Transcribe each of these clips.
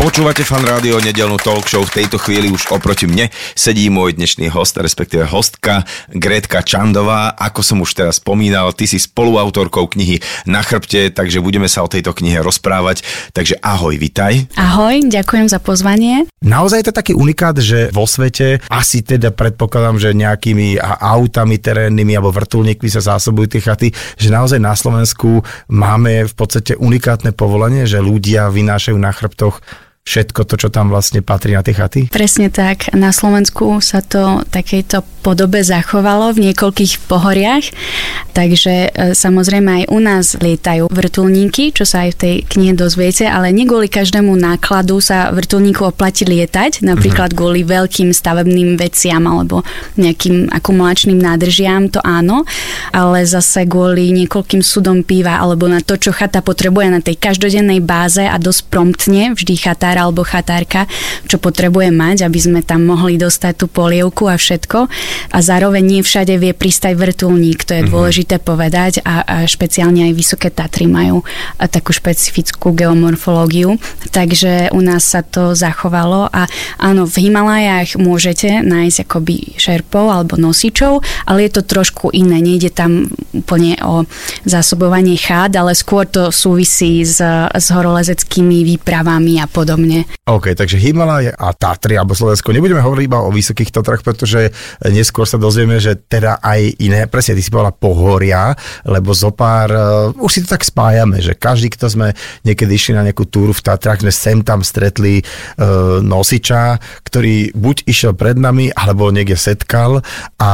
Počúvate fan rádio nedelnú talk show. V tejto chvíli už oproti mne sedí môj dnešný host, respektíve hostka Gretka Čandová. Ako som už teraz spomínal, ty si spoluautorkou knihy Na chrbte, takže budeme sa o tejto knihe rozprávať. Takže ahoj, vitaj. Ahoj, ďakujem za pozvanie. Naozaj je to taký unikát, že vo svete asi teda predpokladám, že nejakými autami terénnymi alebo vrtulníkmi sa zásobujú tie chaty, že naozaj na Slovensku máme v podstate unikátne povolenie, že ľudia vynášajú na chrbtoch všetko to, čo tam vlastne patrí na tie chaty? Presne tak. Na Slovensku sa to takejto podobe zachovalo v niekoľkých pohoriach, takže e, samozrejme aj u nás lietajú vrtulníky, čo sa aj v tej knihe dozviete, ale nie kvôli každému nákladu sa vrtulníku oplatí lietať, napríklad kvôli veľkým stavebným veciam alebo nejakým akumulačným nádržiam, to áno, ale zase kvôli niekoľkým sudom piva alebo na to, čo chata potrebuje na tej každodennej báze a dosť promptne, vždy chatár alebo chatárka, čo potrebuje mať, aby sme tam mohli dostať tú polievku a všetko. A zároveň nie všade vie pristať vrtulník, to je mm-hmm. dôležité povedať a, a špeciálne aj Vysoké Tatry majú takú špecifickú geomorfológiu, takže u nás sa to zachovalo a áno, v Himalajách môžete nájsť akoby šerpov alebo nosičov, ale je to trošku iné, nejde tam úplne o zásobovanie chád, ale skôr to súvisí s, s horolezeckými výpravami a podobne. OK, takže Himalaje a Tatry alebo Slovensko. Nebudeme hovoriť iba o Vysokých Tatrach, pretože neskôr sa dozvieme, že teda aj iné, presne ty si povedala pohoria, lebo zo pár, uh, už si to tak spájame, že každý, kto sme niekedy išli na nejakú túru v Tatrach, sme sem tam stretli uh, nosiča, ktorý buď išiel pred nami, alebo niekde setkal a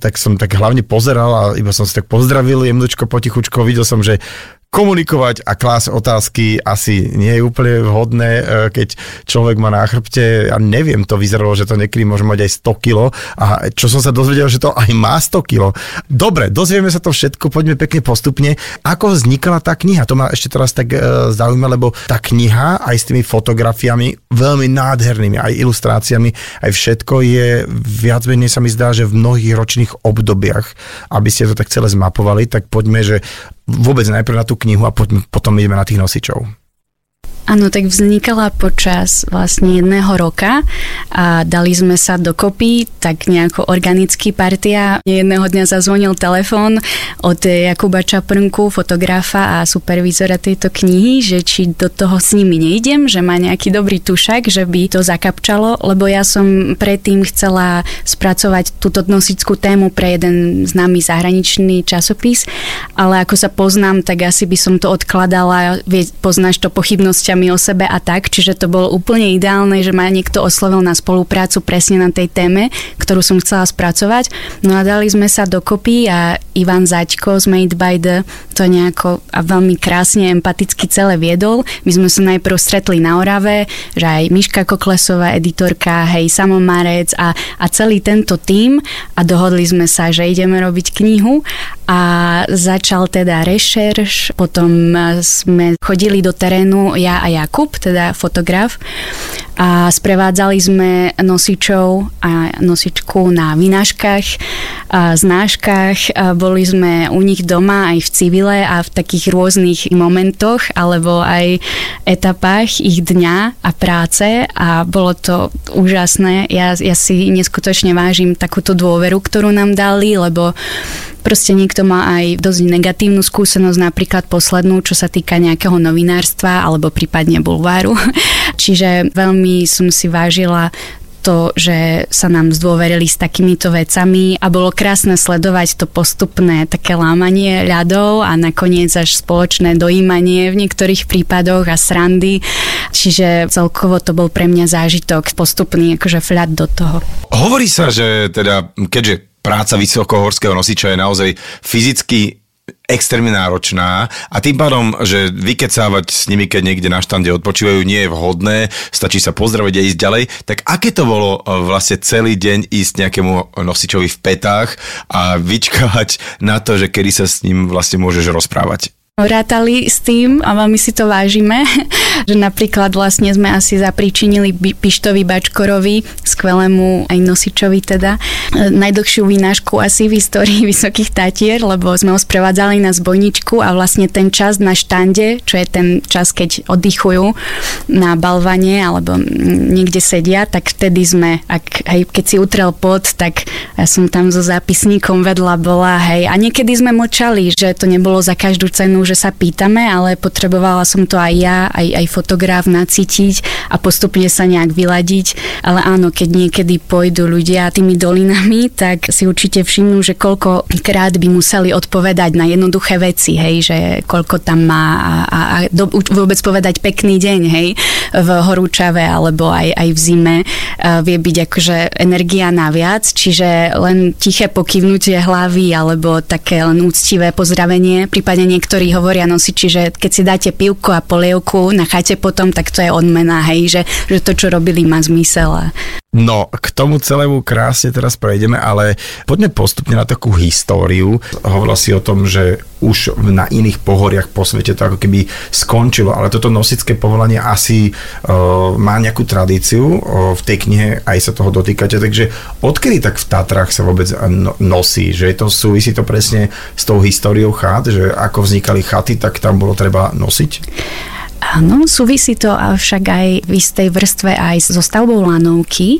tak som tak hlavne pozeral a iba som si tak pozdravil jemnočko potichučko, videl som, že komunikovať a klásť otázky asi nie je úplne vhodné, e, keď človek má na chrbte, ja neviem, to vyzeralo, že to niekedy môže mať aj 100 kg a čo som sa dozvedel, že to aj má 100 kg. Dobre, dozvieme sa to všetko, poďme pekne postupne. Ako vznikala tá kniha? To ma ešte teraz tak e, zaujíma, lebo tá kniha aj s tými fotografiami, veľmi nádhernými, aj ilustráciami, aj všetko je viac menej sa mi zdá, že v mnohých ročných obdobiach, aby ste to tak celé zmapovali, tak poďme, že vôbec najprv na tú knihu a potom ideme na tých nosičov. Áno, tak vznikala počas vlastne jedného roka a dali sme sa dokopy, tak nejako organický partia. Jedného dňa zazvonil telefón od Jakuba Čaprnku, fotografa a supervízora tejto knihy, že či do toho s nimi nejdem, že má nejaký dobrý tušak, že by to zakapčalo, lebo ja som predtým chcela spracovať túto nosickú tému pre jeden známy zahraničný časopis, ale ako sa poznám, tak asi by som to odkladala, poznáš to pochybnosťami o sebe a tak, čiže to bolo úplne ideálne, že ma niekto oslovil na spoluprácu presne na tej téme, ktorú som chcela spracovať. No a dali sme sa dokopy a Ivan Zaďko z Made by the to nejako a veľmi krásne empaticky celé viedol. My sme sa najprv stretli na Orave, že aj Miška Koklesová, editorka, hej, Samomarec a, a celý tento tím a dohodli sme sa, že ideme robiť knihu a začal teda rešerš, potom sme chodili do terénu, ja a Jakub, teda fotograf. A sprevádzali sme nosičov a nosičku na vynáškach, a znáškach. A boli sme u nich doma aj v civile a v takých rôznych momentoch alebo aj etapách ich dňa a práce a bolo to úžasné. Ja, ja si neskutočne vážim takúto dôveru, ktorú nám dali, lebo Proste niekto má aj dosť negatívnu skúsenosť, napríklad poslednú, čo sa týka nejakého novinárstva alebo prípadne bulváru. Čiže veľmi som si vážila to, že sa nám zdôverili s takýmito vecami a bolo krásne sledovať to postupné také lámanie ľadov a nakoniec až spoločné dojímanie v niektorých prípadoch a srandy. Čiže celkovo to bol pre mňa zážitok postupný, akože fľad do toho. Hovorí sa, že teda, keďže práca vysokohorského nosiča je naozaj fyzicky extrémne náročná a tým pádom, že vykecávať s nimi, keď niekde na štande odpočívajú, nie je vhodné, stačí sa pozdraviť a ísť ďalej. Tak aké to bolo e, vlastne celý deň ísť nejakému nosičovi v petách a vyčkať na to, že kedy sa s ním vlastne môžeš rozprávať? Rátali s tým a veľmi si to vážime. Že napríklad vlastne sme asi zapričinili Pištovi Bačkorovi, skvelému aj nosičovi teda, e, najdlhšiu výnášku asi v histórii Vysokých Tatier, lebo sme ho sprevádzali na zbojničku a vlastne ten čas na štande, čo je ten čas, keď oddychujú na balvane alebo niekde sedia, tak vtedy sme, ak, aj keď si utrel pot, tak ja som tam so zápisníkom vedľa bola, hej. A niekedy sme mlčali, že to nebolo za každú cenu, že sa pýtame, ale potrebovala som to aj ja, aj, aj fotograf nacítiť a postupne sa nejak vyladiť. Ale áno, keď niekedy pôjdu ľudia tými dolinami, tak si určite všimnú, že koľkokrát by museli odpovedať na jednoduché veci, hej, že koľko tam má a, a, a do, vôbec povedať pekný deň, hej, v horúčave alebo aj, aj v zime uh, vie byť akože energia naviac, čiže len tiché pokývnutie hlavy alebo také len úctivé pozdravenie, prípadne niektorí hovoria nosiči, že keď si dáte pivko a polievku na chate potom, tak to je odmena, hej, že, že to, čo robili, má zmysel. No, k tomu celému krásne teraz prejdeme, ale poďme postupne na takú históriu. Hovorila si o tom, že už na iných pohoriach po svete to ako keby skončilo, ale toto nosické povolanie asi uh, má nejakú tradíciu, uh, v tej knihe aj sa toho dotýkate, takže odkedy tak v Tatrách sa vôbec no, nosí, že to súvisí to presne s tou históriou chát, že ako vznikali chaty, tak tam bolo treba nosiť? Áno, súvisí to však aj v istej vrstve aj so stavbou lanovky,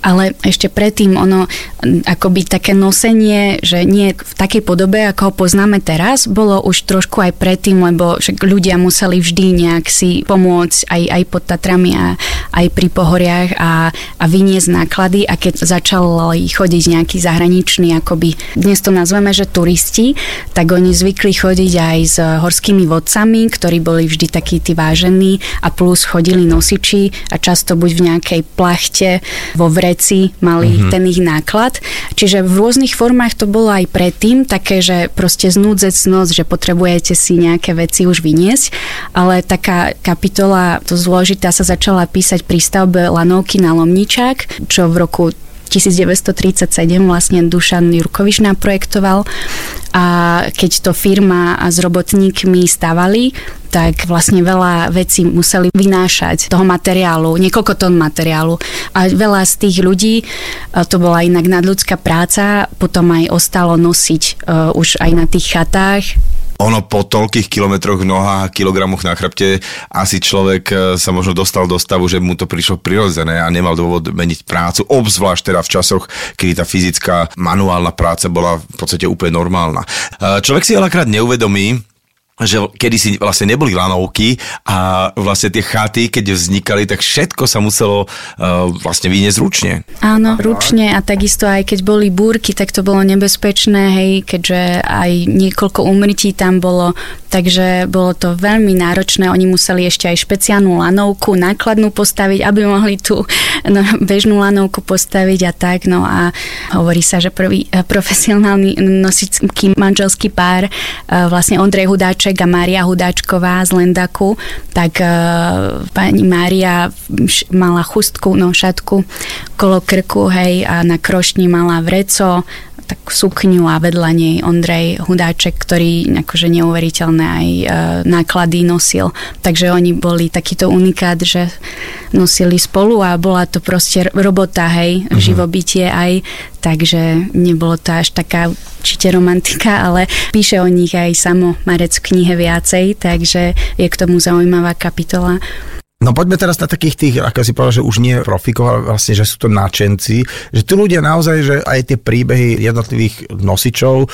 ale ešte predtým ono akoby také nosenie, že nie v takej podobe, ako ho poznáme teraz, bolo už trošku aj predtým, lebo však ľudia museli vždy nejak si pomôcť aj, aj pod Tatrami a aj pri pohoriach a, a vyniesť náklady. A keď začali chodiť nejakí zahraniční, akoby dnes to nazveme, že turisti, tak oni zvykli chodiť aj s horskými vodcami, ktorí boli vždy takí tí vážení a plus chodili nosiči a často buď v nejakej plachte, vo vre veci mali mm-hmm. ten ich náklad. Čiže v rôznych formách to bolo aj predtým, také, že proste znúdzecnosť, že potrebujete si nejaké veci už vyniesť, ale taká kapitola, to zložitá, sa začala písať pri stavbe lanovky na Lomničák, čo v roku 1937 vlastne Dušan Jurkoviš naprojektoval a keď to firma s robotníkmi stavali, tak vlastne veľa vecí museli vynášať toho materiálu, niekoľko tón materiálu. A veľa z tých ľudí, to bola inak nadľudská práca, potom aj ostalo nosiť uh, už aj na tých chatách ono po toľkých kilometroch noha a kilogramoch na chrbte asi človek e, sa možno dostal do stavu, že mu to prišlo prirodzené a nemal dôvod meniť prácu, obzvlášť teda v časoch, kedy tá fyzická manuálna práca bola v podstate úplne normálna. E, človek si veľakrát neuvedomí, že kedy si vlastne neboli lanovky a vlastne tie chaty, keď vznikali, tak všetko sa muselo uh, vlastne vyniesť ručne. Áno, ručne a takisto aj keď boli búrky, tak to bolo nebezpečné, hej, keďže aj niekoľko umrtí tam bolo, takže bolo to veľmi náročné. Oni museli ešte aj špeciálnu lanovku, nákladnú postaviť, aby mohli tú no, bežnú lanovku postaviť a tak. No a hovorí sa, že prvý eh, profesionálny nosický manželský pár, uh, vlastne Ondrej Hudáček Hudáček a Mária Hudáčková z Lendaku, tak uh, pani Mária mala chustku, no šatku kolo krku, hej, a na krošni mala vreco, tak sukňu a vedľa nej Ondrej Hudáček, ktorý akože neuveriteľné aj e, náklady nosil. Takže oni boli takýto unikát, že nosili spolu a bola to proste robota, hej, uh-huh. živobytie aj, takže nebolo to až taká určite romantika, ale píše o nich aj samo Marec v knihe viacej, takže je k tomu zaujímavá kapitola. No poďme teraz na takých tých, ako si povedal, že už nie profikov, ale vlastne, že sú to náčenci, že tu ľudia naozaj, že aj tie príbehy jednotlivých nosičov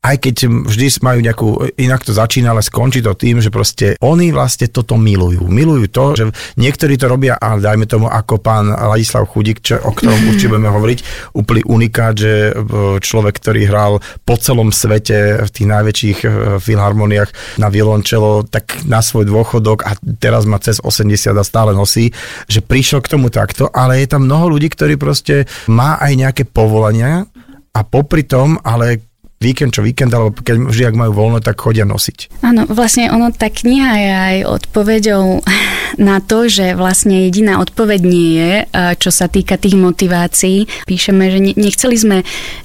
aj keď vždy majú nejakú, inak to začína, ale skončí to tým, že proste oni vlastne toto milujú. Milujú to, že niektorí to robia, a dajme tomu ako pán Ladislav Chudík, čo, o ktorom určite budeme hovoriť, úplný unikát, že e, človek, ktorý hral po celom svete v tých najväčších e, filharmoniách na violončelo, tak na svoj dôchodok a teraz má cez 80 a stále nosí, že prišiel k tomu takto, ale je tam mnoho ľudí, ktorí proste má aj nejaké povolania a popri tom, ale víkend čo víkend, alebo keď vždy, ak majú voľno, tak chodia nosiť. Áno, vlastne ono, tá kniha je aj odpoveďou na to, že vlastne jediná odpoveď nie je, čo sa týka tých motivácií. Píšeme, že nechceli sme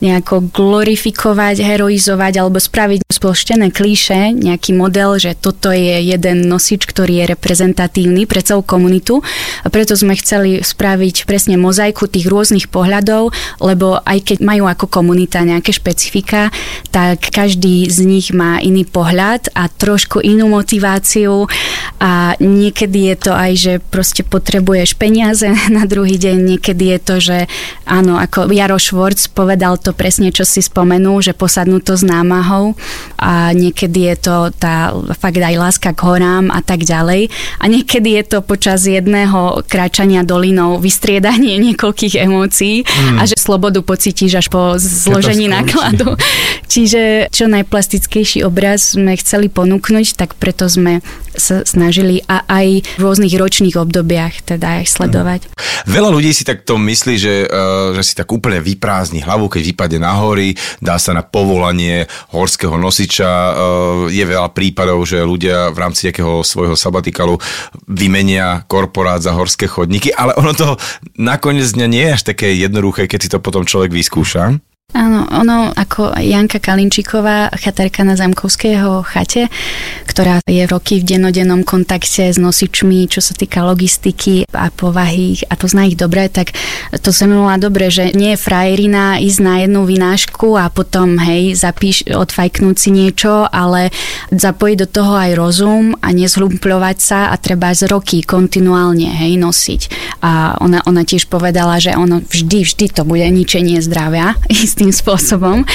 nejako glorifikovať, heroizovať alebo spraviť sploštené klíše, nejaký model, že toto je jeden nosič, ktorý je reprezentatívny pre celú komunitu. A preto sme chceli spraviť presne mozaiku tých rôznych pohľadov, lebo aj keď majú ako komunita nejaké špecifika, tak každý z nich má iný pohľad a trošku inú motiváciu. A niekedy je to aj, že proste potrebuješ peniaze na druhý deň, niekedy je to, že áno, ako Jaro Švorc povedal to presne, čo si spomenul, že posadnú to s námahou. A niekedy je to tá fakt aj láska k horám a tak ďalej. A niekedy je to počas jedného kráčania dolinou vystriedanie niekoľkých emócií mm. a že slobodu pocítiš až po zložení nákladu. Čiže čo najplastickejší obraz sme chceli ponúknuť, tak preto sme sa snažili a aj v rôznych ročných obdobiach teda aj sledovať. Veľa ľudí si takto myslí, že, uh, že si tak úplne vyprázdni hlavu, keď vypadne na hory, dá sa na povolanie horského nosiča. Uh, je veľa prípadov, že ľudia v rámci nejakého svojho sabatikalu vymenia korporát za horské chodníky, ale ono to nakoniec dňa nie je až také jednoduché, keď si to potom človek vyskúša. Áno, ono ako Janka Kalinčíková, chaterka na Zamkovského chate, ktorá je roky v denodennom kontakte s nosičmi, čo sa týka logistiky a povahy a to zná ich dobre, tak to sa minula dobre, že nie je frajerina ísť na jednu vynášku a potom hej, zapíš, odfajknúť si niečo, ale zapojiť do toho aj rozum a nezhlumpľovať sa a treba z roky kontinuálne hej, nosiť. A ona, ona tiež povedala, že ono vždy, vždy to bude ničenie zdravia, istým spôsobom,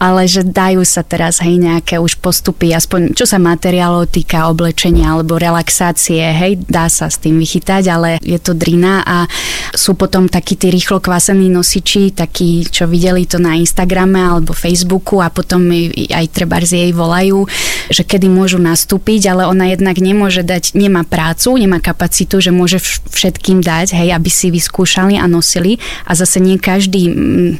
ale že dajú sa teraz hej nejaké už postupy, aspoň čo sa materiálov týka oblečenia alebo relaxácie, hej, dá sa s tým vychytať, ale je to drina a sú potom takí tí rýchlo kvasení nosiči, takí, čo videli to na Instagrame alebo Facebooku a potom aj treba z jej volajú, že kedy môžu nastúpiť, ale ona jednak nemôže dať, nemá prácu, nemá kapacitu, že môže všetkým dať, hej, aby si vyskúšali a nosili a zase nie každý mm,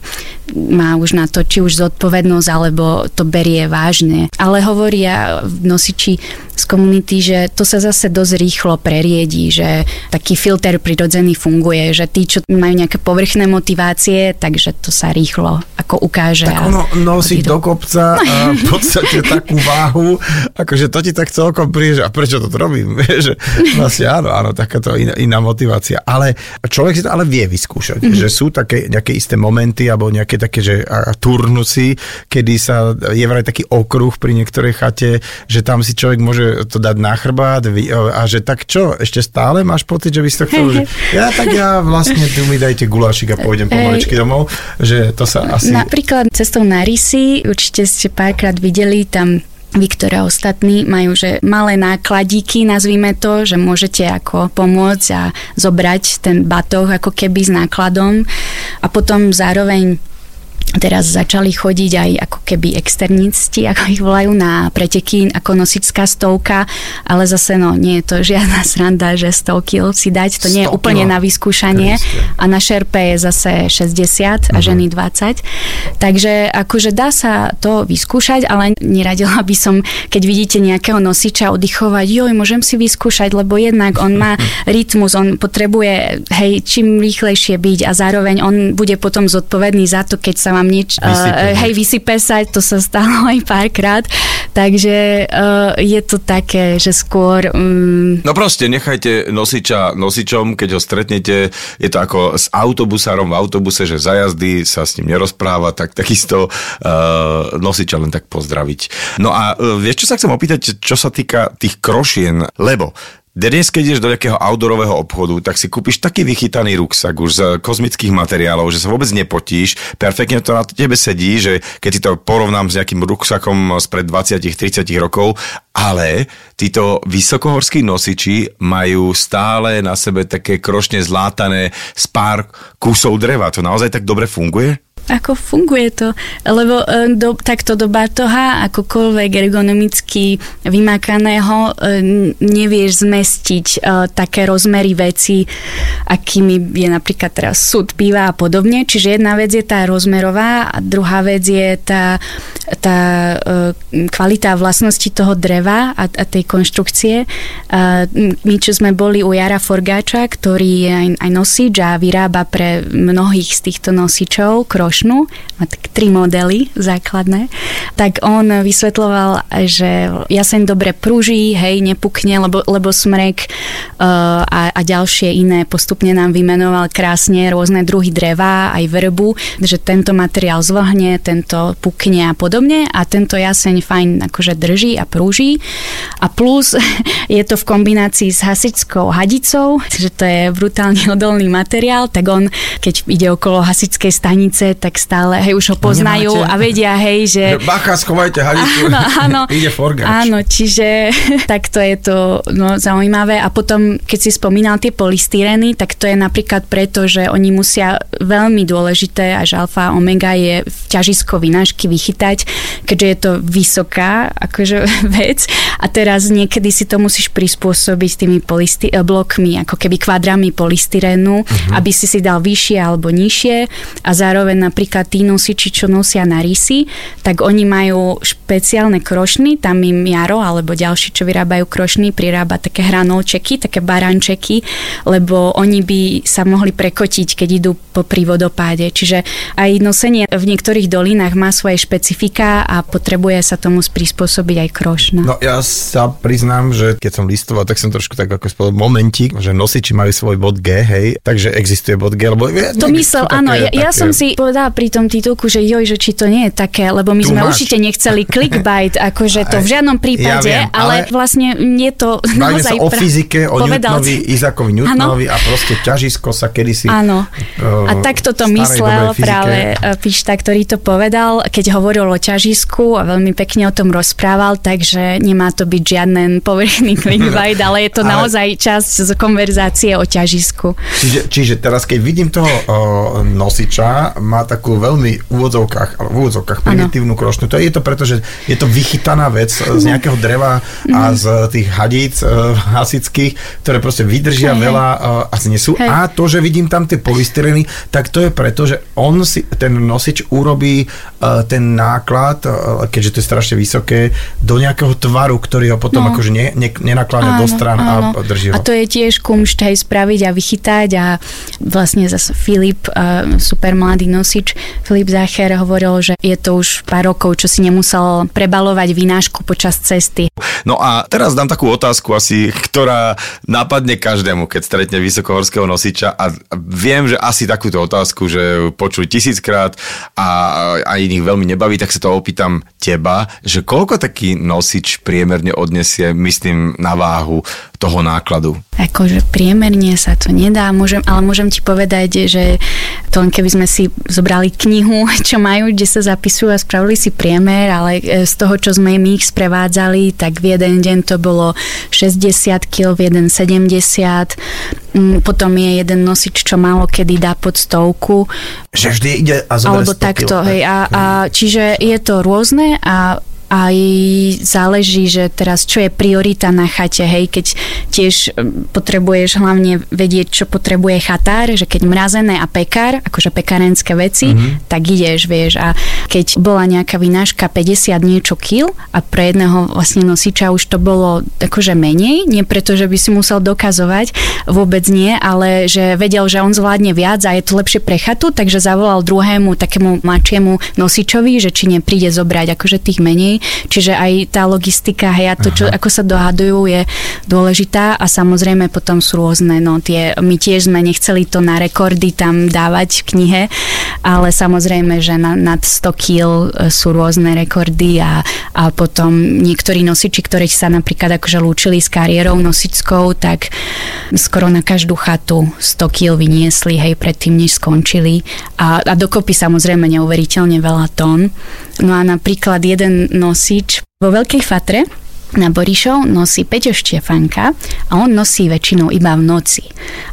má už na to či už zodpovednosť, alebo to berie vážne. Ale hovoria nosiči z komunity, že to sa zase dosť rýchlo preriedí, že taký filter prirodzený funguje, že tí, čo majú nejaké povrchné motivácie, takže to sa rýchlo ako ukáže. Tak ono nosí do kopca a v podstate takú váhu, akože to ti tak celkom príde, a prečo to robím? že vlastne áno, áno, takáto iná, iná motivácia. Ale človek si to ale vie vyskúšať, mm-hmm. že sú také nejaké isté momenty alebo nejaké také, že a, turnusy, kedy sa je vraj taký okruh pri niektorej chate, že tam si človek môže to dať na chrbát a že tak čo, ešte stále máš pocit, že by si to chcel, že ja tak ja vlastne tu mi dajte gulášik a pôjdem pomaličky domov, že to sa asi... Napríklad cestou na Rysy, určite ste párkrát videli tam vy, ktoré ostatní majú, že malé nákladíky, nazvime to, že môžete ako pomôcť a zobrať ten batoh ako keby s nákladom. A potom zároveň teraz začali chodiť aj ako keby externisti, ako ich volajú na preteky ako nosičská stovka, ale zase no, nie je to žiadna sranda, že 100 kg si dať, to nie je úplne na vyskúšanie a na šerpe je zase 60 a uh-huh. ženy 20. Takže akože dá sa to vyskúšať, ale neradila by som, keď vidíte nejakého nosiča oddychovať, joj, môžem si vyskúšať, lebo jednak on má rytmus, on potrebuje hej, čím rýchlejšie byť a zároveň on bude potom zodpovedný za to, keď sa vám nič, uh, hej, vysype sa, to sa stalo aj párkrát, takže uh, je to také, že skôr... Um... No proste, nechajte nosiča nosičom, keď ho stretnete, je to ako s autobusárom v autobuse, že za jazdy sa s ním nerozpráva, tak takisto uh, nosiča len tak pozdraviť. No a uh, vieš, čo sa chcem opýtať, čo sa týka tých krošien, lebo dnes, keď ideš do nejakého outdoorového obchodu, tak si kúpiš taký vychytaný ruksak už z kozmických materiálov, že sa vôbec nepotíš, perfektne to na tebe sedí, že keď si to porovnám s nejakým ruksakom spred 20-30 rokov, ale títo vysokohorskí nosiči majú stále na sebe také krošne zlátané z pár kusov dreva. To naozaj tak dobre funguje? Ako funguje to. Lebo e, do, takto do batoha, akokoľvek ergonomicky vymakaného, e, nevieš zmestiť e, také rozmery veci, akými je napríklad teraz súd piva a podobne. Čiže jedna vec je tá rozmerová a druhá vec je tá, tá kvalita vlastnosti toho dreva a, a tej konštrukcie. My, čo sme boli u Jara Forgáča, ktorý je aj, aj nosič a vyrába pre mnohých z týchto nosičov krošnú, má tak tri modely základné, tak on vysvetloval, že jaseň dobre pruží, hej, nepukne, lebo, lebo smrek uh, a, a ďalšie iné postupne nám vymenoval krásne rôzne druhy dreva, aj vrbu, že tento materiál zvlhne, tento pukne a podobne a tento jaseň fajn akože drží a prúži. A plus je to v kombinácii s hasickou hadicou, že to je brutálne odolný materiál, tak on, keď ide okolo hasičskej stanice, tak stále, hej, už ho no poznajú Nemáte. a vedia, hej, že... Bacha, schovajte hadicu, áno, áno, ide forgač. Áno, čiže takto je to no, zaujímavé a potom, keď si spomínal tie polystyreny, tak to je napríklad preto, že oni musia veľmi dôležité, až alfa omega je v ťažisko vynášky vychytať, keďže je to vysoká akože vec a teraz niekedy si to musíš prispôsobiť tými polisty, eh, blokmi, ako keby kvadrami polystyrénu, uh-huh. aby si si dal vyššie alebo nižšie a zároveň napríklad tí nosiči, čo nosia na rysy, tak oni majú špeciálne krošny, tam im Jaro alebo ďalší, čo vyrábajú krošny, prirába také hranolčeky, také barančeky, lebo oni by sa mohli prekotiť, keď idú po prívodopáde. Čiže aj nosenie v niektorých dolinách má svoje špecifika a potrebuje sa tomu prispôsobiť aj krošna. No ja sa priznám, že keď som listoval, tak som trošku tak ako spolu momentík, že nosiči majú svoj bod G, hej, takže existuje bod G, lebo... To myslel, áno, ja, ja som si povedala pri tom titulku, že joj, že či to nie je také, lebo my tu sme máš. určite nechceli clickbait, akože to v žiadnom prípade, ja viem, ale, ale vlastne je to naozaj... sa o fyzike, o Newtonovi, Izakovi Newtonovi a proste ťažisko sa kedysi... Áno. Uh, a takto to myslel práve e, Pišta, ktorý to povedal, keď hovoril o ťažisku a veľmi pekne o tom rozprával, takže nemá to byť žiaden povrchný clickbait, ale je to ale... naozaj časť z konverzácie o ťažisku. Čiže, čiže teraz, keď vidím toho uh, nosiča, má takú veľmi v úvodzovkách, v úvodzovkách primitívnu krošnú. To je to preto, že je to vychytaná vec z nejakého dreva a mhm. z tých hadíc uh, hasických, ktoré proste vydržia hey, veľa uh, a znesú. Hey. A to, že vidím tam tie polystyreny, tak to je preto, že on si, ten nosič urobí ten náklad, uh, keďže to je strašne vysoké, do nejakého tvaru, ktorý ho potom no. akože ne, ne, nenakláňa do stran áno. a drží ho. A to je tiež kumšt aj spraviť a vychytať a vlastne zase Filip, uh, super mladý nosič, Filip Zacher hovoril, že je to už pár rokov, čo si nemusel prebalovať vynášku počas cesty. No a teraz dám takú otázku asi, ktorá napadne každému, keď stretne vysokohorského nosiča a viem, že asi takúto otázku, že počuli tisíckrát a, a iných veľmi nebaví, tak sa to opýtam teba, že koľko taký nosič priemerne odnesie, myslím, na váhu toho nákladu? Akože priemerne sa to nedá, môžem, ale môžem ti povedať, že to len keby sme si zobrali knihu, čo majú, kde sa zapisujú a spravili si priemer, ale e, z toho, čo sme my ich sprevádzali, tak v jeden deň to bolo 60 kg, v jeden 70 mm, potom je jeden nosič, čo málo kedy dá pod stovku. Že vždy ide a Alebo takto, hej. A, a, čiže je to rôzne a aj záleží, že teraz čo je priorita na chate, hej, keď tiež hm, potrebuješ hlavne vedieť, čo potrebuje chatár, že keď mrazené a pekár, akože pekárenské veci, mm-hmm. tak ideš, vieš, a keď bola nejaká vynáška 50 niečo kil a pre jedného vlastne nosiča už to bolo akože menej, nie preto, že by si musel dokazovať, vôbec nie, ale že vedel, že on zvládne viac a je to lepšie pre chatu, takže zavolal druhému takému mladšiemu nosičovi, že či nepríde zobrať akože tých menej čiže aj tá logistika, hej, a to, čo, ako sa dohadujú, je dôležitá a samozrejme potom sú rôzne, no tie, my tiež sme nechceli to na rekordy tam dávať v knihe, ale samozrejme, že na, nad 100 kg e, sú rôzne rekordy a, a potom niektorí nosiči, ktorí sa napríklad akože lúčili s kariérou nosickou, tak skoro na každú chatu 100 kg vyniesli, hej, predtým, než skončili a, a dokopy samozrejme neuveriteľne veľa tón. No a napríklad jeden nosič vo Veľkej Fatre na Borišov nosí Peťo Štefanka a on nosí väčšinou iba v noci.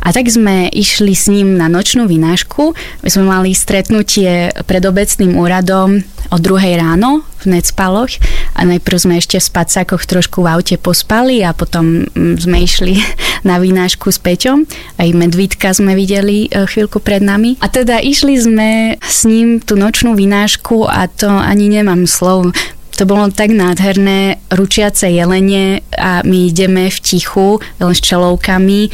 A tak sme išli s ním na nočnú vynášku. My sme mali stretnutie pred obecným úradom o druhej ráno v Necpaloch a najprv sme ešte v spacákoch trošku v aute pospali a potom mm, sme išli na vynášku s Peťom. Aj medvídka sme videli e, chvíľku pred nami. A teda išli sme s ním tú nočnú vynášku a to ani nemám slov. To bolo tak nádherné, ručiace jelenie a my ideme v tichu, len s čelovkami,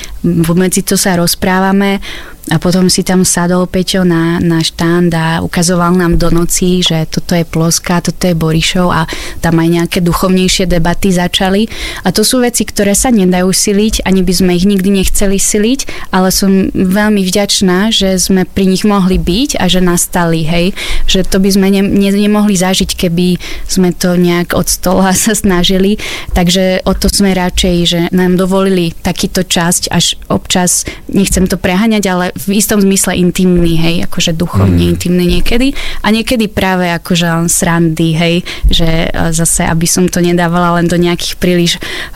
medzi to sa rozprávame a potom si tam sadol Peťo na, na štand a ukazoval nám do noci, že toto je Ploska, toto je Borišov a tam aj nejaké duchovnejšie debaty začali. A to sú veci, ktoré sa nedajú siliť, ani by sme ich nikdy nechceli siliť, ale som veľmi vďačná, že sme pri nich mohli byť a že nastali, hej. Že to by sme ne, ne, nemohli zažiť, keby sme to nejak od stola sa snažili. Takže o to sme radšej, že nám dovolili takýto časť, až občas, nechcem to preháňať, ale v istom zmysle intimný, hej, akože duchovne mm. intimný niekedy a niekedy práve akože len srandy, hej, že e, zase, aby som to nedávala len do nejakých príliš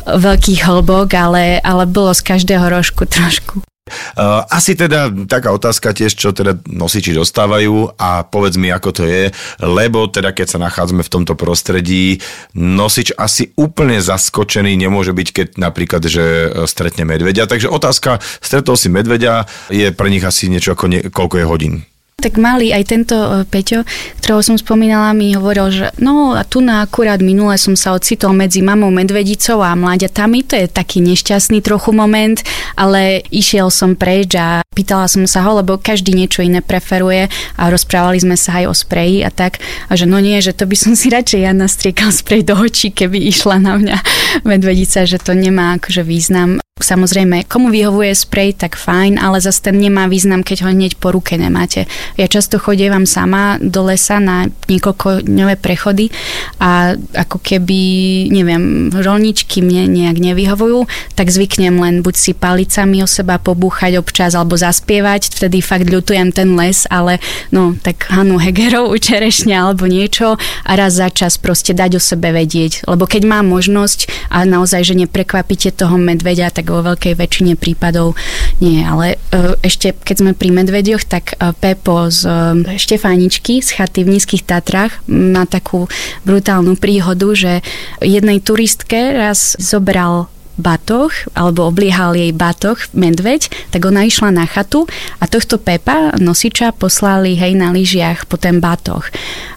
veľkých hlbok, ale, ale bolo z každého rožku trošku. Uh, asi teda taká otázka tiež, čo teda nosiči dostávajú a povedz mi, ako to je, lebo teda keď sa nachádzame v tomto prostredí, nosič asi úplne zaskočený nemôže byť, keď napríklad, že e, stretne medvedia. Takže otázka, stretol si medvedia, je pre nich asi niečo ako nie, koľko je hodín. Tak mali aj tento e, Peťo, ktorého som spomínala, mi hovoril, že no a tu na akurát minule som sa ocitol medzi mamou medvedicou a mláďatami, to je taký nešťastný trochu moment, ale išiel som preč a pýtala som sa ho, lebo každý niečo iné preferuje a rozprávali sme sa aj o spreji a tak, a že no nie, že to by som si radšej ja nastriekal sprej do očí, keby išla na mňa medvedica, že to nemá akože význam. Samozrejme, komu vyhovuje sprej, tak fajn, ale zase ten nemá význam, keď ho hneď po ruke nemáte. Ja často chodievam sama do lesa na niekoľko dňové prechody a ako keby, neviem, rolničky mne nejak nevyhovujú, tak zvyknem len buď si palicami o seba pobúchať občas alebo zaspievať, vtedy fakt ľutujem ten les, ale no, tak Hanu Hegerov, čerešňa alebo niečo a raz za čas proste dať o sebe vedieť. Lebo keď mám možnosť a naozaj, že neprekvapíte toho medveďa, tak tak vo veľkej väčšine prípadov nie. Ale e, ešte keď sme pri medvedioch, tak e, Pepo z e, Štefáničky z chaty v Nízkych Tatrách má takú brutálnu príhodu, že jednej turistke raz zobral batoh, alebo obliehal jej batoh medveď, tak ona išla na chatu a tohto Pepa, nosiča, poslali hej na lyžiach po ten batoh.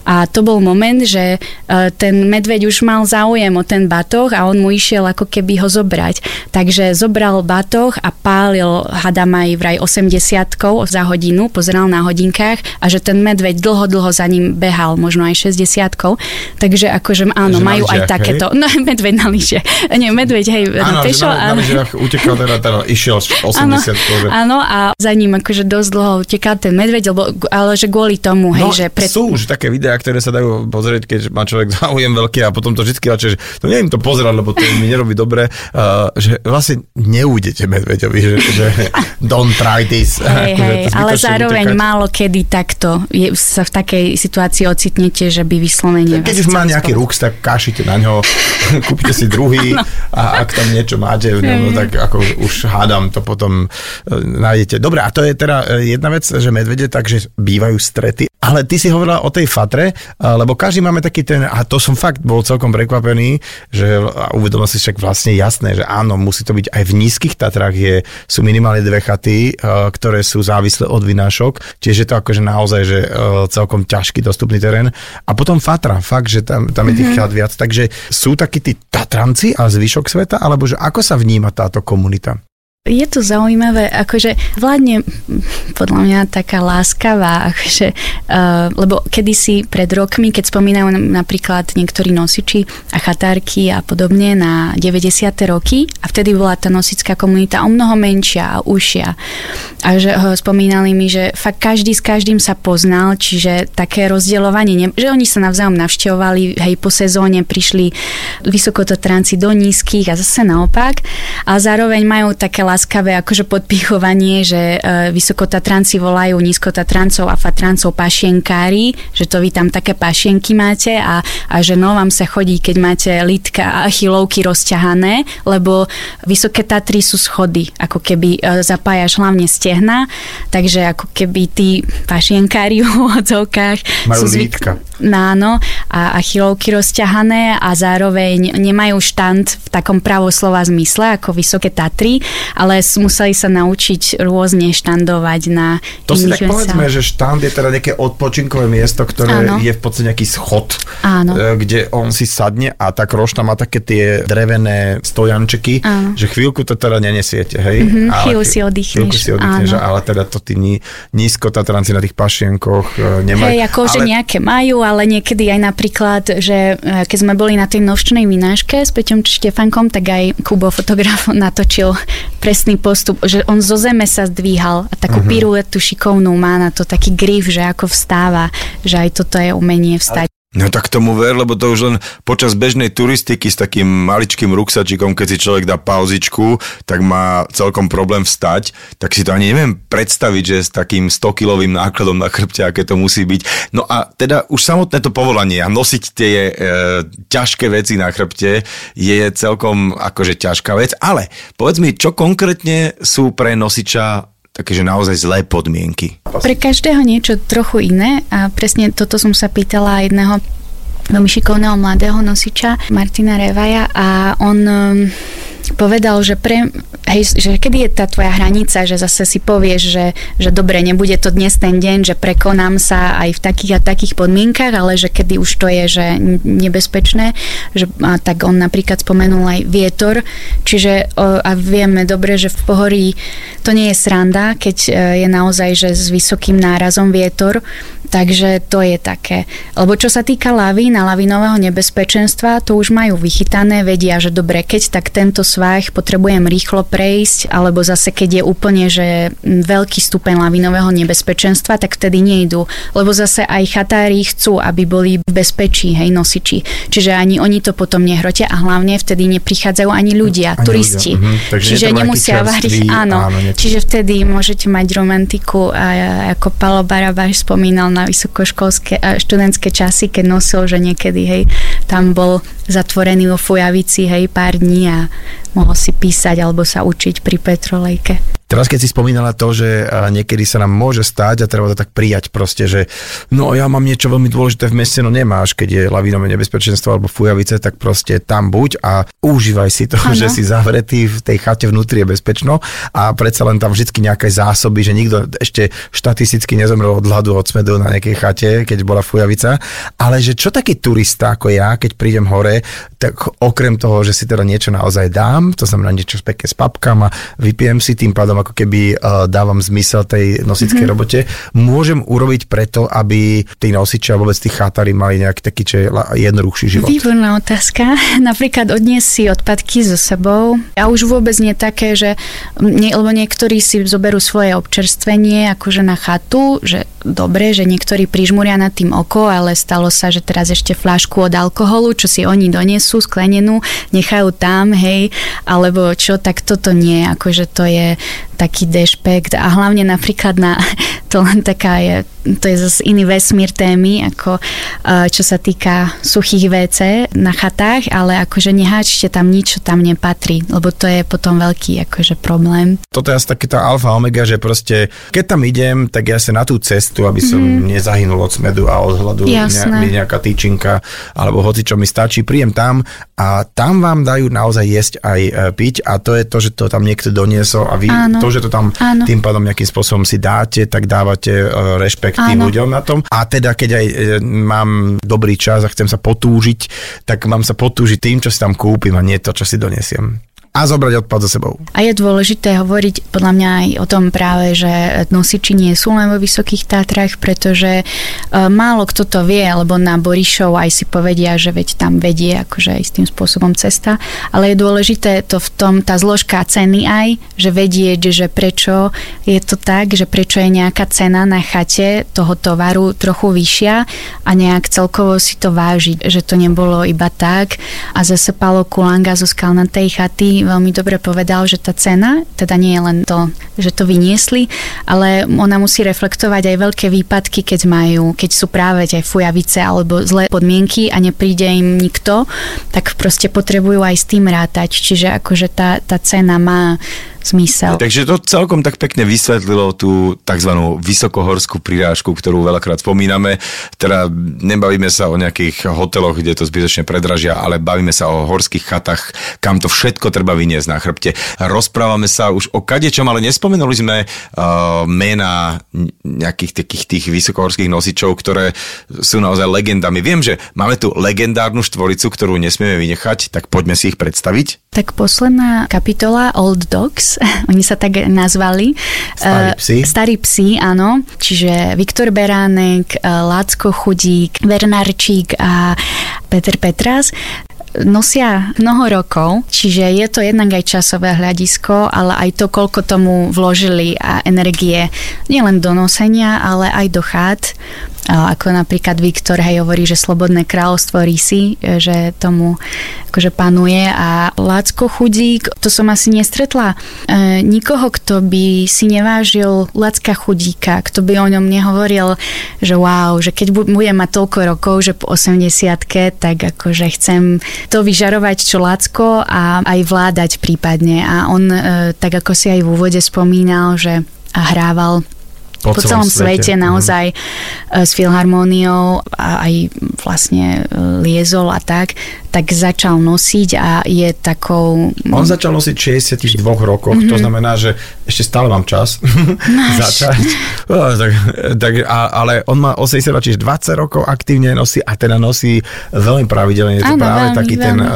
A to bol moment, že e, ten medveď už mal záujem o ten batoh a on mu išiel ako keby ho zobrať. Takže zobral batoh a pálil hadam aj vraj 80 za hodinu, pozeral na hodinkách a že ten medveď dlho, dlho za ním behal, možno aj 60 Takže akože áno, že majú aj takéto. Hej? No, medveď na lyže. Nie, medveď, hej, áno, pešo. Na, na lyžiach utekal teda, teda išiel 80 áno, že... áno, a za ním akože dosť dlho utekal ten medveď, lebo, ale že kvôli tomu, hej, no, že... Pred... sú už také videá, ktoré sa dajú pozrieť, keď má človek záujem veľký a potom to vždy radšej, že to neviem to pozerať, lebo to mi nerobí dobre, uh, že vlastne neújdete medveďovi, že, že don't try this. Hej, hej, ale zároveň utekať. málo kedy takto je, sa v takej situácii ocitnete, že by vyslovene... Keď už má nejaký rux, tak kašite na ňo, kúpite si druhý no. a ak tam niečo máte v ňom, no, tak ako už hádam, to potom e, nájdete. Dobre, a to je teda e, jedna vec, že medvede takže bývajú strety, ale ty si hovorila o tej fatre, lebo každý máme taký ten, a to som fakt bol celkom prekvapený, že uvedomil si však vlastne jasné, že áno, musí to byť aj v nízkych Tatrách je, sú minimálne dve chaty, ktoré sú závislé od vynášok, tiež je to akože naozaj, že celkom ťažký dostupný terén. A potom Fatra, fakt, že tam, tam je tých mm-hmm. chat viac. Takže sú takí tí Tatranci a zvyšok sveta, alebo že ako sa vníma táto komunita? Je to zaujímavé, akože vládne podľa mňa taká láskavá, akože, uh, lebo kedysi pred rokmi, keď spomínajú napríklad niektorí nosiči a chatárky a podobne na 90. roky a vtedy bola tá nosická komunita o mnoho menšia a užšia. A že uh, spomínali mi, že fakt každý s každým sa poznal, čiže také rozdielovanie, že oni sa navzájom navštevovali, hej, po sezóne prišli vysokotatranci do nízkych a zase naopak, a zároveň majú také láskavé akože podpichovanie, že uh, vysokotatranci volajú nízkotatrancov a fatrancov pašienkári, že to vy tam také pašienky máte a, a že no vám sa chodí, keď máte lítka a chylovky rozťahané, lebo vysoké Tatry sú schody, ako keby uh, zapájaš hlavne stehna, takže ako keby tí pašienkári v odzovkách Majú sú lítka. Áno, a, a chylovky rozťahané a zároveň nemajú štand v takom pravoslova zmysle ako Vysoké Tatry, ale museli sa naučiť rôzne štandovať na To si tak povedzme, že štand je teda nejaké odpočinkové miesto, ktoré Áno. je v podstate nejaký schod, Áno. e, kde on si sadne a tá krošta má také tie drevené stojančeky, Áno. že chvíľku to teda nenesiete, hej? Mhm, Ale chvíľu si oddychneš, Chvíľku si oddychneš, áno. ale teda to tí ní, nízkotatranci na tých pašienkoch e, nemajú. Hej, akože ale... nejaké majú, ale niekedy aj napríklad, že e, keď sme boli na tej nočnej vynáške s Peťom Štefankom, tak aj Kubo fotograf natočil presný postup, že on zo zeme sa zdvíhal a takú uh-huh. piruetu šikovnú má na to taký grif, že ako vstáva, že aj toto je umenie vstať. No tak tomu ver, lebo to už len počas bežnej turistiky s takým maličkým ruksačikom, keď si človek dá pauzičku, tak má celkom problém vstať, tak si to ani neviem predstaviť, že s takým 100-kilovým nákladom na chrbte, aké to musí byť. No a teda už samotné to povolanie a nosiť tie e, ťažké veci na chrbte je celkom akože ťažká vec, ale povedz mi, čo konkrétne sú pre nosiča také, že naozaj zlé podmienky? Pre každého niečo trochu iné a presne toto som sa pýtala jedného veľmi šikovného mladého nosiča Martina Revaja a on povedal, že, pre, hej, že kedy je tá tvoja hranica, že zase si povieš, že, že dobre, nebude to dnes ten deň, že prekonám sa aj v takých a takých podmienkach, ale že kedy už to je že nebezpečné, že, a tak on napríklad spomenul aj vietor, čiže a vieme dobre, že v pohorí to nie je sranda, keď e, je naozaj že s vysokým nárazom vietor, takže to je také. Lebo čo sa týka lavín a lavinového nebezpečenstva, to už majú vychytané, vedia, že dobre, keď tak tento svah potrebujem rýchlo prejsť, alebo zase keď je úplne, že veľký stupeň lavinového nebezpečenstva, tak vtedy nejdu. Lebo zase aj chatári chcú, aby boli v bezpečí, hej, nosiči. Čiže ani oni to potom nehrotia a hlavne vtedy neprichádzajú ani ľudia, Ani turisti. ľudia, mhm. Takže Čiže nemusia variť. Áno, áno, čiže vtedy môžete mať romantiku a ako Palo Barabáš spomínal na vysokoškolské a študentské časy, keď nosil, že niekedy, hej, tam bol zatvorený vo Fujavici, hej, pár dní a mohol si písať alebo sa učiť pri Petrolejke. Teraz keď si spomínala to, že niekedy sa nám môže stať a treba to tak prijať proste, že no ja mám niečo veľmi dôležité v meste, no nemáš, keď je lavínové nebezpečenstvo alebo fujavice, tak proste tam buď a užívaj si to, Áno. že si zavretý v tej chate vnútri je bezpečno a predsa len tam vždy nejaké zásoby, že nikto ešte štatisticky nezomrel od hladu, od smedu na nejakej chate, keď bola fujavica, ale že čo taký turista ako ja, keď prídem hore, tak okrem toho, že si teda niečo naozaj dám, to znamená niečo pekne s papkám a vypijem si, tým pádom ako keby uh, dávam zmysel tej nosickej mm-hmm. robote, môžem urobiť preto, aby tí nosiči a vôbec tí chátari mali nejaký taký la- jednoduchší život. Výborná otázka. Napríklad odniesť si odpadky so sebou. A už vôbec nie také, že nie, lebo niektorí si zoberú svoje občerstvenie akože na chatu, že dobre, že niektorí prižmúria nad tým oko, ale stalo sa, že teraz ešte flášku od alkoholu, čo si oni donesú sklenenú, nechajú tam, hej, alebo čo, tak toto nie, akože to je taký dešpekt. A hlavne napríklad na, to len taká je, to je zase iný vesmír témy, ako eh, čo sa týka suchých WC na chatách, ale akože neháčte tam nič, čo tam nepatrí, lebo to je potom veľký akože problém. Toto je asi taký tá alfa omega, že proste keď tam idem, tak ja sa na tú cestu, aby som mm-hmm. nezahynul od smedu a od hladu, Jasné. mi nejaká tyčinka, alebo hoci čo mi stačí, príjem tam a tam vám dajú naozaj jesť aj e, piť a to je to, že to tam niekto doniesol a vy Áno. to, že to tam Áno. tým pádom nejakým spôsobom si dáte, tak dávate e, rešpekt tým Áno. ľuďom na tom. A teda keď aj e, mám dobrý čas a chcem sa potúžiť, tak mám sa potúžiť tým, čo si tam kúpim a nie to, čo si donesiem. A zobrať odpad so sebou. A je dôležité hovoriť podľa mňa aj o tom práve, že nosiči nie sú len vo Vysokých Tátrach, pretože e, málo kto to vie, lebo na Borišov aj si povedia, že veď tam vedie akože istým spôsobom cesta, ale je dôležité to v tom, tá zložka ceny aj, že vedieť, že prečo je to tak, že prečo je nejaká cena na chate toho tovaru trochu vyššia a nejak celkovo si to vážiť, že to nebolo iba tak a zase Palo Kulanga zo Skalnatej chaty veľmi dobre povedal, že tá cena, teda nie je len to, že to vyniesli, ale ona musí reflektovať aj veľké výpadky, keď majú, keď sú práve tie fujavice alebo zlé podmienky a nepríde im nikto, tak proste potrebujú aj s tým rátať. Čiže akože tá, tá cena má zmysel. Takže to celkom tak pekne vysvetlilo tú tzv. vysokohorskú prirážku, ktorú veľakrát spomíname. Teda nebavíme sa o nejakých hoteloch, kde to zbytočne predražia, ale bavíme sa o horských chatách, kam to všetko treba vyniesť na chrbte. Rozprávame sa už o kadečom, ale nespomenuli sme uh, mena nejakých takých tých vysokohorských nosičov, ktoré sú naozaj legendami. Viem, že máme tu legendárnu štvoricu, ktorú nesmieme vynechať, tak poďme si ich predstaviť. Tak posledná kapitola Old Dogs, oni sa tak nazvali. Starí psi. Uh, starí psi, áno. Čiže Viktor Beránek, uh, Lácko Chudík, Vernarčík a Peter Petras nosia mnoho rokov, čiže je to jednak aj časové hľadisko, ale aj to, koľko tomu vložili a energie nielen do nosenia, ale aj do chát ako napríklad Viktor hej hovorí, že slobodné kráľovstvo rysy, že tomu akože panuje a Lácko Chudík, to som asi nestretla e, nikoho, kto by si nevážil Lácka Chudíka, kto by o ňom nehovoril, že wow, že keď budem mať toľko rokov, že po 80 tak akože chcem to vyžarovať čo Lácko a aj vládať prípadne a on e, tak ako si aj v úvode spomínal, že hrával po, po celom, celom svete, svete mhm. naozaj mm. s filharmóniou a aj vlastne e, liezol a tak, tak začal nosiť a je takou... On začal nosiť 62 rokoch, mm-hmm. to mhm. znamená, že ešte stále mám čas začať. Tak, tak, a, ale on má 80, čiže 20 rokov aktívne nosí a teda nosí veľmi pravidelne. Je to ano, práve veľmi, taký veľmi. ten uh,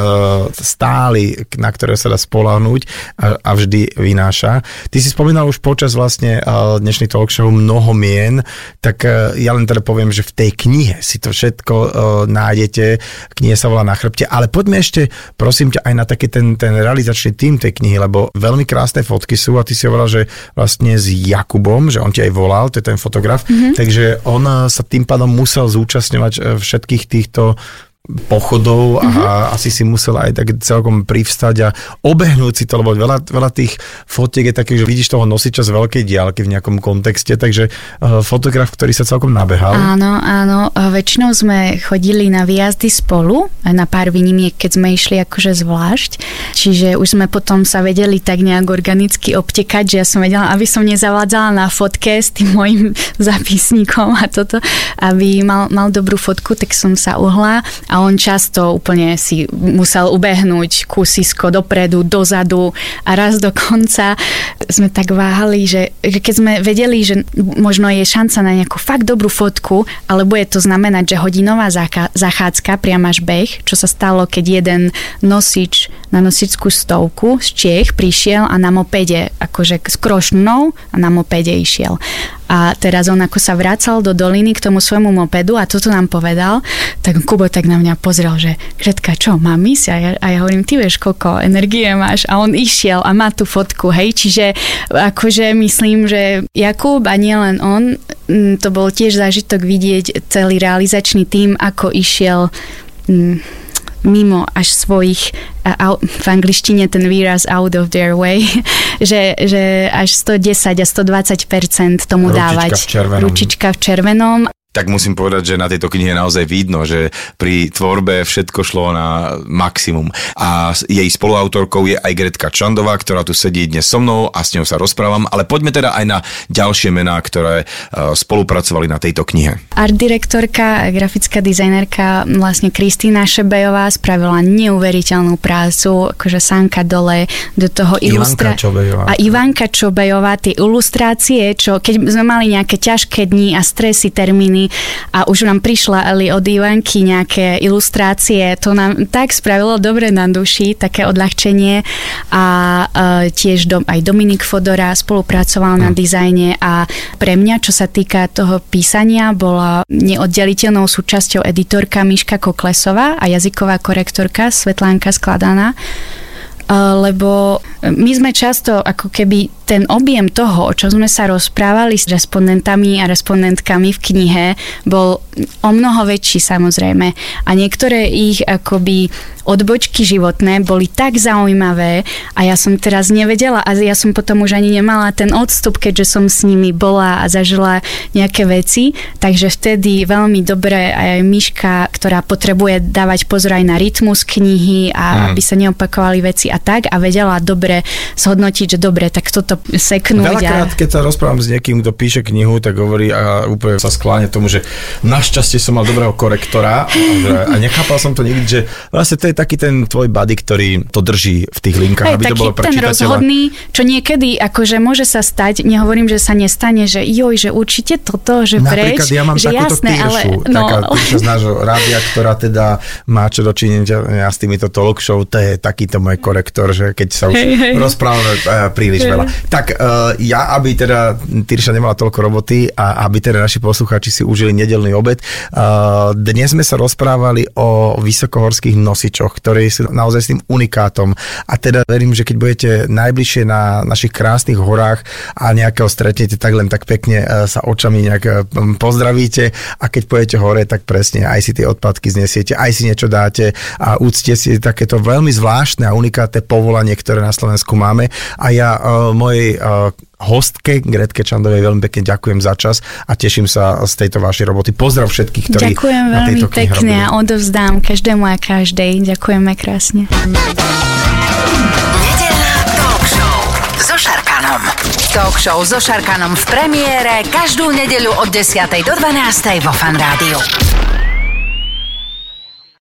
stály, na ktorého sa dá spolahnúť a, a vždy vynáša. Ty si spomínal už počas vlastne uh, dnešných talk show mnoho mien, tak uh, ja len teda poviem, že v tej knihe si to všetko uh, nájdete. Knihe sa volá Na chrbte ale poďme ešte, prosím ťa, aj na taký ten, ten realizačný tým tej knihy, lebo veľmi krásne fotky sú a ty si hovorila, že vlastne s Jakubom, že on ti aj volal, to je ten fotograf, mm-hmm. takže on sa tým pádom musel zúčastňovať e, všetkých týchto pochodov a mm-hmm. asi si musel aj tak celkom privstať a obehnúť si to, lebo veľa, veľa tých fotiek je takých, že vidíš toho nosiča z veľkej diálky v nejakom kontexte, takže uh, fotograf, ktorý sa celkom nabehal. Áno, áno, väčšinou sme chodili na výjazdy spolu, na pár výnimiek, keď sme išli akože zvlášť, čiže už sme potom sa vedeli tak nejak organicky obtekať, že ja som vedela, aby som nezavádzala na fotke s tým môjim zapisníkom a toto, aby mal, mal dobrú fotku, tak som sa uhla a a on často úplne si musel ubehnúť kúsisko dopredu, dozadu a raz dokonca sme tak váhali, že keď sme vedeli, že možno je šanca na nejakú fakt dobrú fotku, ale bude to znamenať, že hodinová zachádzka, priam až beh, čo sa stalo, keď jeden nosič na nosičskú stovku z Čiech prišiel a na mopede, akože s krošnou a na mopede išiel. A teraz on ako sa vracal do doliny k tomu svojmu mopedu a toto nám povedal, tak Kubo tak na mňa pozrel, že Gretka, čo, mám ísť? A ja, a ja hovorím, ty vieš, koľko energie máš. A on išiel a má tú fotku, hej, čiže akože myslím, že Jakub a nielen on, mm, to bol tiež zážitok vidieť celý realizačný tým, ako išiel mm, mimo až svojich, v angličtine ten výraz out of their way, že, že až 110 a 120% tomu Ručička dávať. V červenom. Ručička v červenom tak musím povedať, že na tejto knihe naozaj vidno, že pri tvorbe všetko šlo na maximum. A jej spoluautorkou je aj Gretka Čandová, ktorá tu sedí dnes so mnou a s ňou sa rozprávam, ale poďme teda aj na ďalšie mená, ktoré e, spolupracovali na tejto knihe. Art direktorka, grafická dizajnerka vlastne Kristýna Šebejová spravila neuveriteľnú prácu, akože sánka dole do toho ilustrácie. A Ivanka Čobejová, tie ilustrácie, čo keď sme mali nejaké ťažké dni a stresy, termíny, a už nám prišla ali od Ivanky nejaké ilustrácie. To nám tak spravilo dobre na duši, také odľahčenie a uh, tiež dom, aj Dominik Fodora spolupracoval na dizajne a pre mňa, čo sa týka toho písania, bola neoddeliteľnou súčasťou editorka Miška Koklesová a jazyková korektorka Svetlánka Skladaná lebo my sme často ako keby ten objem toho, o čom sme sa rozprávali s respondentami a respondentkami v knihe, bol o mnoho väčší samozrejme. A niektoré ich akoby odbočky životné boli tak zaujímavé a ja som teraz nevedela a ja som potom už ani nemala ten odstup, keďže som s nimi bola a zažila nejaké veci, takže vtedy veľmi dobre aj Miška, ktorá potrebuje dávať pozor aj na rytmus knihy a mm. aby sa neopakovali veci a tak a vedela dobre zhodnotiť, že dobre, tak toto seknúť. Veľakrát, a... keď sa rozprávam s niekým, kto píše knihu, tak hovorí a úplne sa skláňa tomu, že našťastie som mal dobrého korektora a, a nechápal som to nikdy, že vlastne to je taký ten tvoj buddy, ktorý to drží v tých linkách, Hej, aby to bolo pre ten rozhodný, čo niekedy akože môže sa stať, nehovorím, že sa nestane, že joj, že určite toto, že Napríklad preč, ja mám že jasné, tyršu, ale... No. Taká z nášho rádia, ktorá teda má čo dočinenia s týmito talk show, to je takýto môj korektor, že keď sa už hej, hej. rozprávame príliš hej. veľa. Tak uh, ja, aby teda Tyrša nemala toľko roboty a aby teda naši poslucháči si užili nedelný obed, uh, dnes sme sa rozprávali o vysokohorských nosičoch, ktorí sú naozaj s tým unikátom. A teda verím, že keď budete najbližšie na našich krásnych horách a nejakého stretnete, tak len tak pekne e, sa očami nejak pozdravíte a keď pôjdete hore, tak presne aj si tie odpadky znesiete, aj si niečo dáte a úcte si takéto veľmi zvláštne a unikátne povolanie, ktoré na Slovensku máme. A ja uh, mojej uh, hostke Gretke Čandovej veľmi pekne ďakujem za čas a teším sa z tejto vašej roboty. Pozdrav všetkých, ktorí Ďakujem na tejto veľmi pekne a odovzdám každému a každej. Ďakujeme krásne. Nedelná talk show so Šarkanom. Talk show so Šarkanom v premiére každú nedeľu od 10. do 12. vo Fan Rádiu.